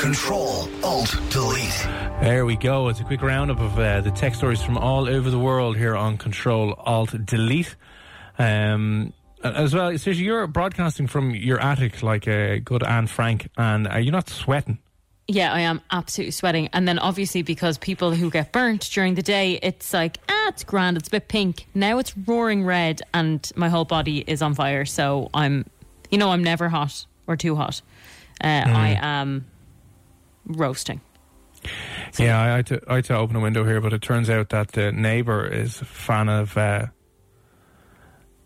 Control Alt Delete. There we go. It's a quick roundup of uh, the tech stories from all over the world here on Control Alt Delete. Um, as well, Saoirse, you're broadcasting from your attic like a good Anne Frank, and are you not sweating? Yeah, I am absolutely sweating. And then obviously because people who get burnt during the day, it's like, ah, it's grand, it's a bit pink. Now it's roaring red and my whole body is on fire. So I'm, you know, I'm never hot or too hot. Uh, I am roasting. Yeah, I had, to, I had to open a window here, but it turns out that the neighbour is a fan of uh,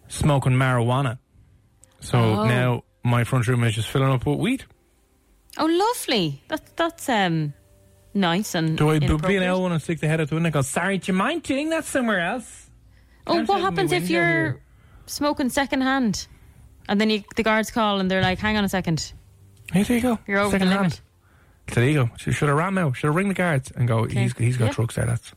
smoking marijuana. So Oh. now my front room is just filling up with weed. Oh, lovely. That, that's um nice and Do I be an. L one and stick the head out the window and go, sorry, do you mind doing that somewhere else? Oh, Can't what happens if you're here. smoking secondhand? And then you, the guards call and they're like, hang on a second. Hey, there you go. You're over Second the hand. So there you go. Should, have ran out. Should have ring the guards and go, he's, he's got Yeah. drugs there. That's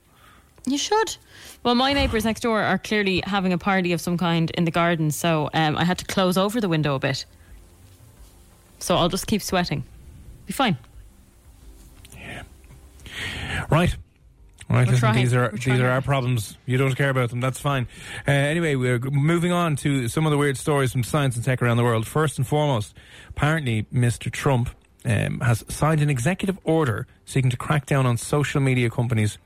You should. Well, my neighbours next door are clearly having a party of some kind in the garden, so um, I had to close over the window a bit. So I'll just keep sweating. Be fine. Right. Right, We're listen, these are these are our problems. You don't care about them. That's fine. Uh, anyway, we're moving on to some of the weird stories from science and tech around the world. First and foremost, apparently, Mr. Trump um, has signed an executive order seeking to crack down on social media companies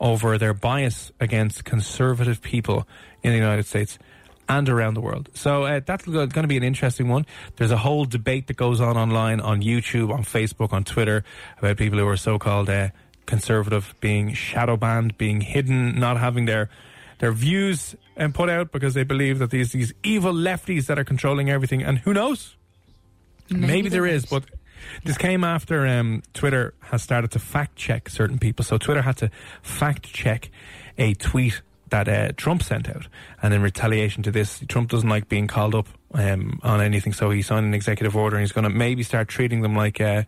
over their bias against conservative people in the United States and around the world. So uh, that's going to be an interesting one. There's a whole debate that goes on online, on YouTube, on Facebook, on Twitter, about people who are so-called uh, conservative being shadow banned, being hidden, not having their their views um, put out because they believe that these these evil lefties that are controlling everything. And who knows? Maybe, there is, but this came after um, Twitter has started to fact check certain people. So Twitter had to fact check a tweet that uh, Trump sent out, and in retaliation to this, Trump doesn't like being called up um, on anything. So he signed an executive order, and he's going to maybe start treating them like uh,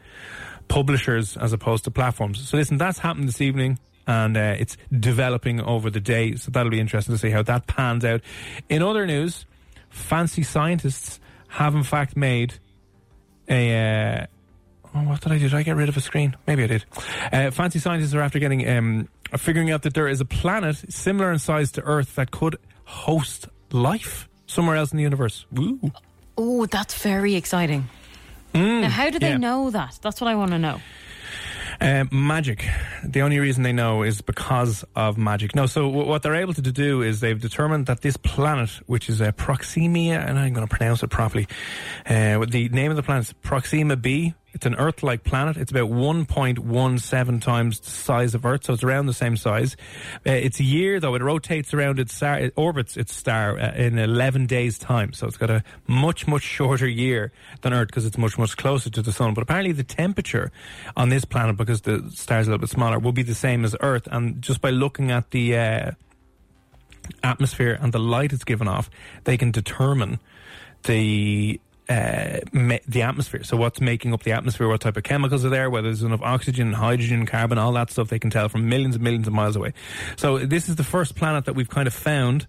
publishers as opposed to platforms. So listen, that's happened this evening. And uh, it's developing over the day, so that'll be interesting to see how that pans out. In other news, fancy scientists have in fact made a. Uh, oh, what did I do? Did I get rid of a screen? Maybe I did. Uh, fancy scientists are after getting um, are figuring out that there is a planet similar in size to Earth that could host life somewhere else in the universe. Woo! Oh, that's very exciting. now, how do they Mm, yeah. know that? That's what I want to know. Um, magic. The only reason they know is because of magic. No, so w- what they're able to do is they've determined that this planet, which is uh, Proxima, and I'm going to pronounce it properly. Uh, the name of the planet is Proxima b. It's an Earth-like planet. It's about 1.17 times the size of Earth, so it's around the same size. Uh, its a year, though, it rotates around its star, it orbits its star uh, in 11 days' time. So it's got a much, much shorter year than Earth because it's much, much closer to the sun. But apparently the temperature on this planet, because the star's a little bit smaller, will be the same as Earth. And just by looking at the uh, atmosphere and the light it's given off, they can determine the uh, ma- the atmosphere. So what's making up the atmosphere? What type of chemicals are there? Whether there's enough oxygen, hydrogen, carbon, all that stuff they can tell from millions and millions of miles away. So this is the first planet that we've kind of found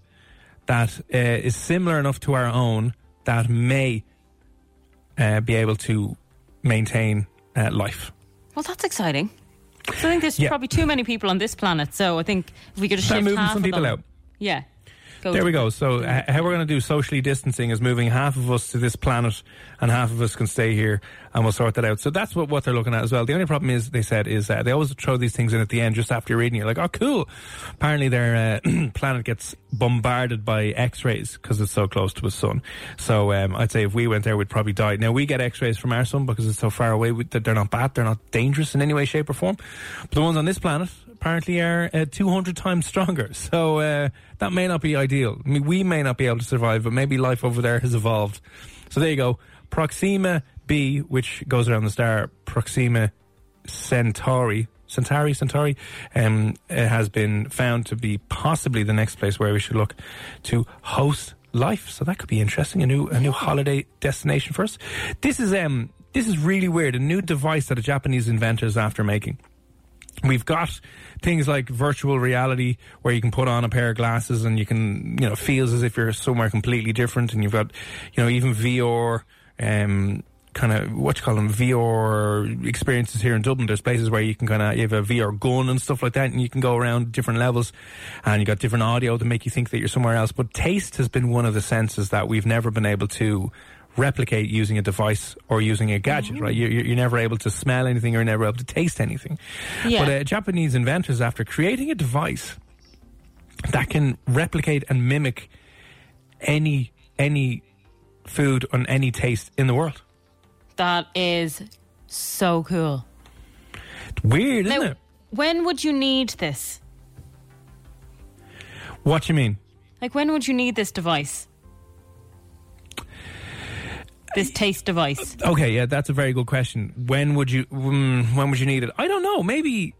that uh, is similar enough to our own that may uh, be able to maintain uh, life. Well, that's exciting. So I think there's Yeah. probably too many people on this planet. So I think if we could just shift moving some people them- out. Yeah. There we go. So, how we're going to do socially distancing is moving half of us to this planet, and half of us can stay here, and we'll sort that out. So that's what, what they're looking at as well. The only problem is, they said, is uh, they always throw these things in at the end just after you're reading. You're like, oh, cool. Apparently, their uh, planet gets bombarded by X-rays because it's so close to the sun. So um, I'd say if we went there, we'd probably die. Now we get X-rays from our sun because it's so far away that they're not bad, they're not dangerous in any way, shape, or form. But the ones on this planet apparently are uh, 200 times stronger. So uh, that may not be ideal. I mean, we may not be able to survive, but maybe life over there has evolved. So there you go. Proxima b, which goes around the star Proxima Centauri. Centauri, Centauri, um, has been found to be possibly the next place where we should look to host life. So that could be interesting. A new, a new holiday destination for us. This is, um, this is really weird. A new device that a Japanese inventor is after making. We've got things like virtual reality where you can put on a pair of glasses and you can, you know, feels as if you're somewhere completely different. And you've got, you know, even VR, um, kind of what you call them VR experiences here in Dublin. There's places where you can kind of you have a VR gun and stuff like that, and you can go around different levels, and you got different audio to make you think that you're somewhere else. But taste has been one of the senses that we've never been able to replicate using a device or using a gadget, right? You, you're never able to smell anything, you're never able to taste anything. Yeah. But uh, Japanese inventors, after creating a device that can replicate and mimic any any food on any taste in the world. That is so cool. Weird, isn't it? when would you need this? What do you mean? Like, when would you need this device? This taste device. Okay, yeah, that's a very good question. When would you mm, when would you need it? I don't know. Maybe.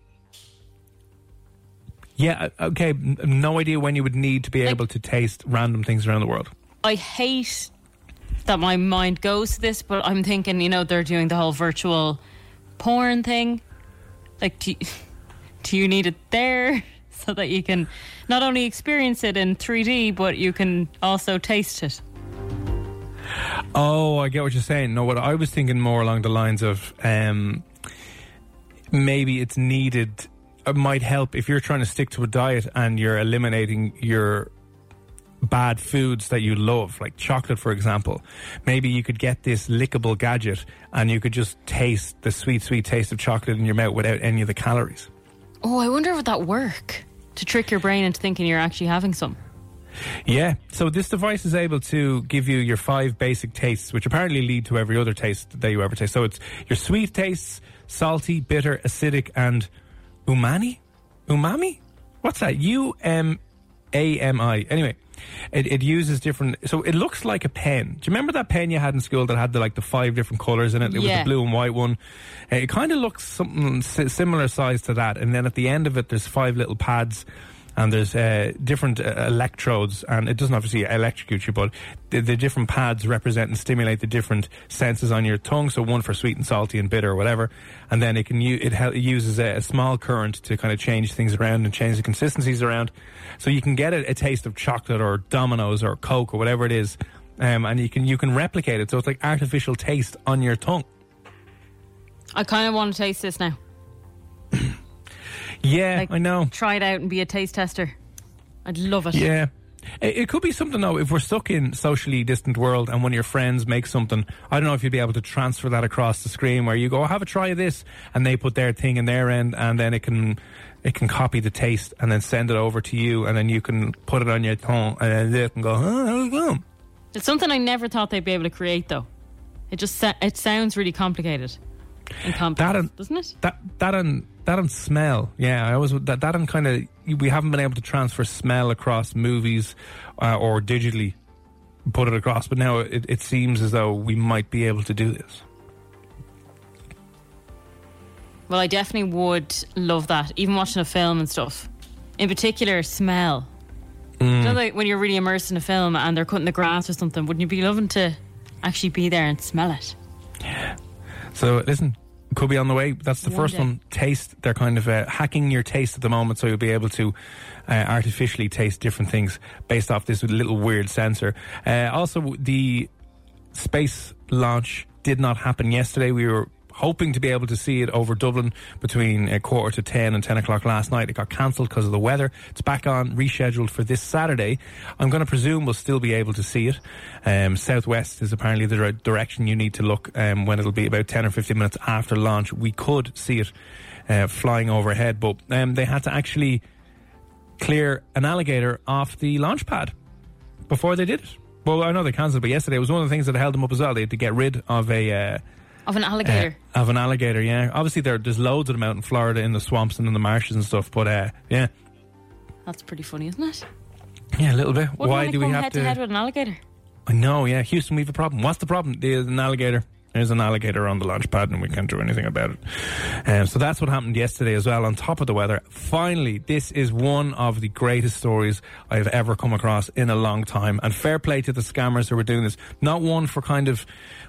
Yeah. uh, Okay. No idea when you would need to be Like- able to taste random things around the world. I hate that my mind goes to this, but I'm thinking, you know, they're doing the whole virtual porn thing. Like, do you, do you need it there so that you can not only experience it in 3D, but you can also taste it? Oh, I get what you're saying. No, what I was thinking more along the lines of um, maybe it's needed. It might help if you're trying to stick to a diet and you're eliminating your bad foods that you love, like chocolate, for example. Maybe you could get this lickable gadget and you could just taste the sweet, sweet taste of chocolate in your mouth without any of the calories. Oh, I wonder would that work to trick your brain into thinking you're actually having some. Yeah. So this device is able to give you your five basic tastes, which apparently lead to every other taste that you ever taste. So it's your sweet tastes, salty, bitter, acidic, and umami? Umami? What's that? U M A M I. Anyway, it, it uses different. So it looks like a pen. Do you remember that pen you had in school that had the like the five different colors in it? It was the blue and white one. Uh, it kind of looks something similar size to that, and then at the end of it, there's five little pads. And there's uh, different uh, electrodes, and it doesn't obviously electrocute you, but the, the different pads represent and stimulate the different senses on your tongue. So one for sweet and salty and bitter or whatever, and then it can u- it, it uses a, a small current to kind of change things around and change the consistencies around. So you can get a, a taste of chocolate or Domino's or Coke or whatever it is, um, and you can you can replicate it. So it's like artificial taste on your tongue. I kind of want to taste this now. Yeah, Like, I know. Try it out and be a taste tester. I'd love it. Yeah. It, could be something though. If we're stuck in socially distant world and one of your friends makes something, I don't know if you'd be able to transfer that across the screen where you go, oh, have a try of this, and they put their thing in their end, and then it can it can copy the taste and then send it over to you, and then you can put it on your tongue, and then they can go, huh, how's it going? It's something I never thought they'd be able to create, though. It just it sounds really complicated and complex, That and- doesn't it? That that and that and smell, yeah. I always that that and kind of we haven't been able to transfer smell across movies uh, or digitally put it across, but now it, it seems as though we might be able to do this. Well, I definitely would love that. Even watching a film and stuff. In particular, smell. You know, like when you're really immersed in a film and they're cutting the grass or something, wouldn't you be loving to actually be there and smell it? So listen, could be on the way. That's the One first day. one. Taste. They're kind of uh, hacking your taste at the moment, so you'll be able to uh, artificially taste different things based off this little weird sensor. Uh, also, the space launch did not happen yesterday. We were hoping to be able to see it over Dublin between a quarter to 10 and 10 o'clock last night. It got cancelled because of the weather. It's back on, rescheduled for this Saturday. I'm going to presume we'll still be able to see it. Um, Southwest is apparently the direction you need to look um, when it'll be about 10 or 15 minutes after launch. We could see it uh, flying overhead, but um, they had to actually clear an alligator off the launch pad before they did it. Well, I know they cancelled, but yesterday it was one of the things that held them up as well. They had to get rid of a uh, of an alligator. Uh, of an alligator, yeah. Obviously, there there's loads of them out in Florida in the swamps and in the marshes and stuff. But uh, yeah, that's pretty funny, isn't it? Yeah, a little bit. Wouldn't Why do we have head to? to head with an alligator? I know, yeah. Houston, we have a problem. What's the problem? There's an alligator. There's an alligator on the launch pad, and we can't do anything about it. Um, so that's what happened yesterday as well. On top of the weather, finally, this is one of the greatest stories I've ever come across in a long time. And fair play to the scammers who were doing this. Not one for kind of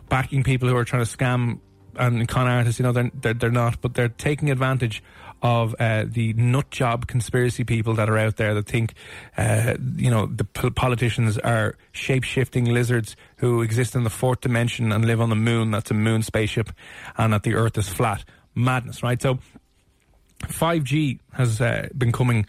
backing people who are trying to scam and con artists, you know, they're, they're, they're not, but they're taking advantage of uh, the nut job conspiracy people that are out there that think, uh, you know, the politicians are shape shifting lizards who exist in the fourth dimension and live on the moon. That's a moon spaceship, and that the Earth is flat. Madness, right? So 5G has uh, been coming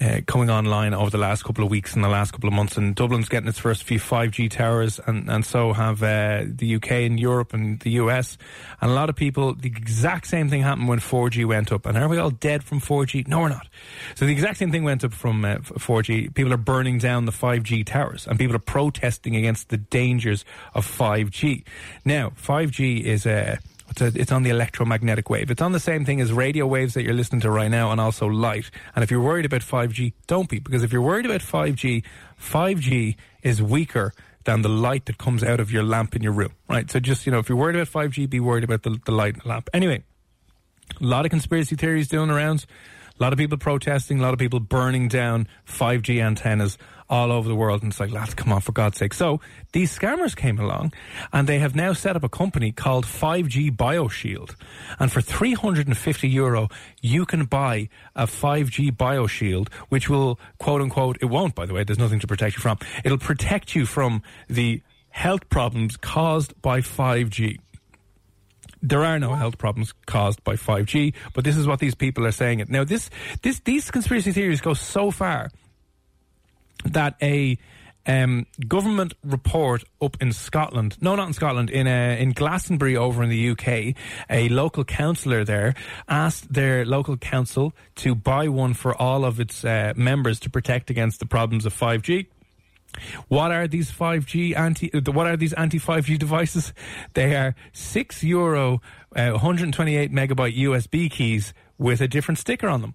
uh, coming online over the last couple of weeks and the last couple of months, and Dublin's getting its first few 5G towers, and, and so have uh, the UK and Europe and the US. And a lot of people, the exact same thing happened when 4G went up. And are we all dead from 4G? No, we're not. So the exact same thing went up from 4G. Uh, people are burning down the 5G towers, and people are protesting against the dangers of 5G. Now, 5G is a it's, on the electromagnetic wave. It's on the same thing as radio waves that you're listening to right now and also light. And if you're worried about 5G, don't be. Because if you're worried about 5G, 5G is weaker than the light that comes out of your lamp in your room, right? So just, you know, if you're worried about 5G, be worried about the, the light in the lamp. Anyway, a lot of conspiracy theories doing around. A lot of people protesting, a lot of people burning down 5G antennas all over the world. And it's like, lads, come on, for God's sake. So these scammers came along and they have now set up a company called 5G BioShield. And for 350 euro, you can buy a 5G BioShield, which will, quote unquote, it won't, by the way, there's nothing to protect you from. It'll protect you from the health problems caused by 5G there are no health problems caused by 5G, but this is what these people are saying. It now, this, this, these conspiracy theories go so far that a um, government report up in Scotland, no, not in Scotland, in uh, in Glastonbury over in the UK, a local councillor there asked their local council to buy one for all of its uh, members to protect against the problems of 5G. What are these 5G anti? Uh, what are these anti 5G devices? They are six euro, uh, 128 megabyte USB keys with a different sticker on them.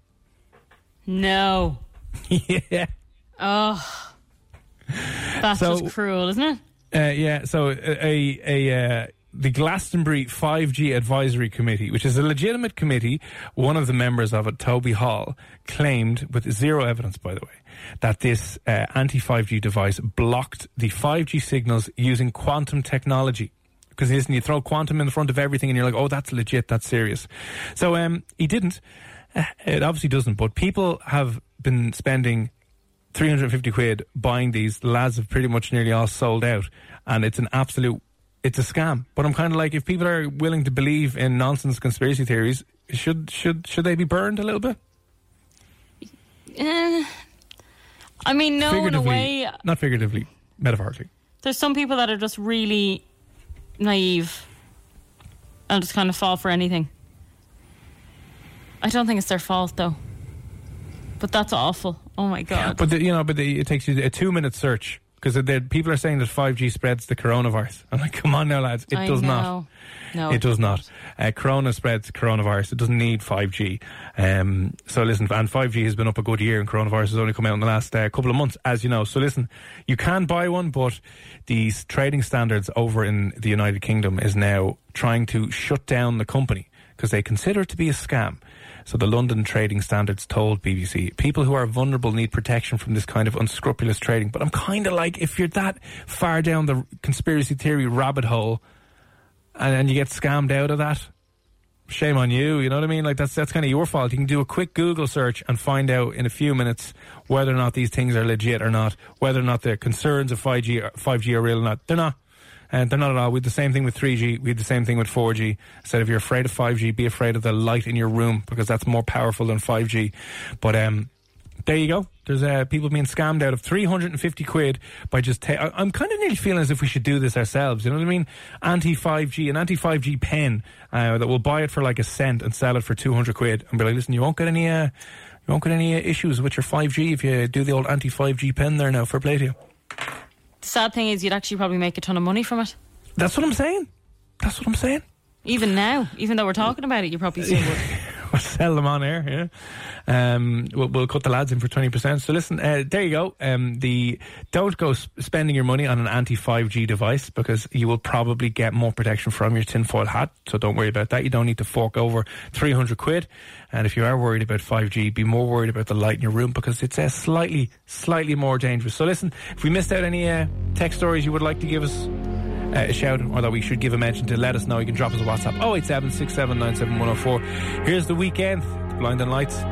No. yeah. Oh, that's so, just cruel, isn't it? Uh, yeah. So a a. Uh, the Glastonbury 5G Advisory Committee, which is a legitimate committee, one of the members of it, Toby Hall, claimed, with zero evidence, by the way, that this uh, anti 5G device blocked the 5G signals using quantum technology. Because listen, you throw quantum in the front of everything, and you're like, "Oh, that's legit, that's serious." So um, he didn't. Uh, it obviously doesn't. But people have been spending 350 quid buying these. The lads have pretty much nearly all sold out, and it's an absolute, it's a scam. But I'm kind of like, if people are willing to believe in nonsense conspiracy theories, should should should they be burned a little bit? Uh, I mean, no, in a way, not figuratively, metaphorically. There's some people that are just really naive and just kind of fall for anything. I don't think it's their fault though. But that's awful. Oh my god! But the, you know, but the, it takes you a two-minute search because people are saying that 5G spreads the coronavirus. I'm like, come on now, lads, it I does know. not. No, it does not. Uh, corona spreads coronavirus. It doesn't need 5G. Um, so listen, and 5G has been up a good year, and coronavirus has only come out in the last uh, couple of months, as you know. So listen, you can buy one, but these trading standards over in the United Kingdom is now trying to shut down the company because they consider it to be a scam. So the London Trading Standards told BBC people who are vulnerable need protection from this kind of unscrupulous trading. But I'm kind of like, if you're that far down the conspiracy theory rabbit hole and, and you get scammed out of that, shame on you. You know what I mean? Like that's that's kind of your fault. You can do a quick Google search and find out in a few minutes whether or not these things are legit or not, whether or not the concerns of 5G 5G are real or not. They're not. And they're not at all. We had the same thing with 3G. We had the same thing with 4G. I said if you're afraid of 5G, be afraid of the light in your room because that's more powerful than 5G. But um, there you go. There's uh, people being scammed out of 350 quid by just. Ta- I- I'm kind of nearly feeling as if we should do this ourselves. You know what I mean? Anti 5G, an anti 5G pen uh, that will buy it for like a cent and sell it for 200 quid and be like, listen, you won't get any. Uh, you won't get any uh, issues with your 5G if you do the old anti 5G pen there now for play to. The sad thing is, you'd actually probably make a ton of money from it. That's what I'm saying. That's what I'm saying. Even now, even though we're talking about it, you probably still would. We'll sell them on air. Yeah, um, we'll, we'll cut the lads in for twenty percent. So listen, uh, there you go. Um, the don't go sp- spending your money on an anti five G device because you will probably get more protection from your tinfoil hat. So don't worry about that. You don't need to fork over three hundred quid. And if you are worried about five G, be more worried about the light in your room because it's uh, slightly slightly more dangerous. So listen, if we missed out any uh, tech stories you would like to give us Uh, a shout or that we should give a mention to, let us know. You can drop us a WhatsApp 087 Here's the Weeknd, Blind and Lights.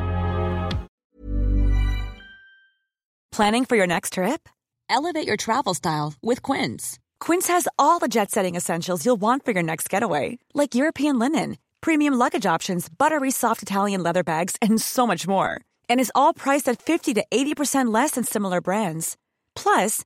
Planning for your next trip? Elevate your travel style with Quince. Quince has all the jet setting essentials you'll want for your next getaway, like European linen, premium luggage options, buttery soft Italian leather bags, and so much more. And is all priced at 50 to 80% less than similar brands. Plus,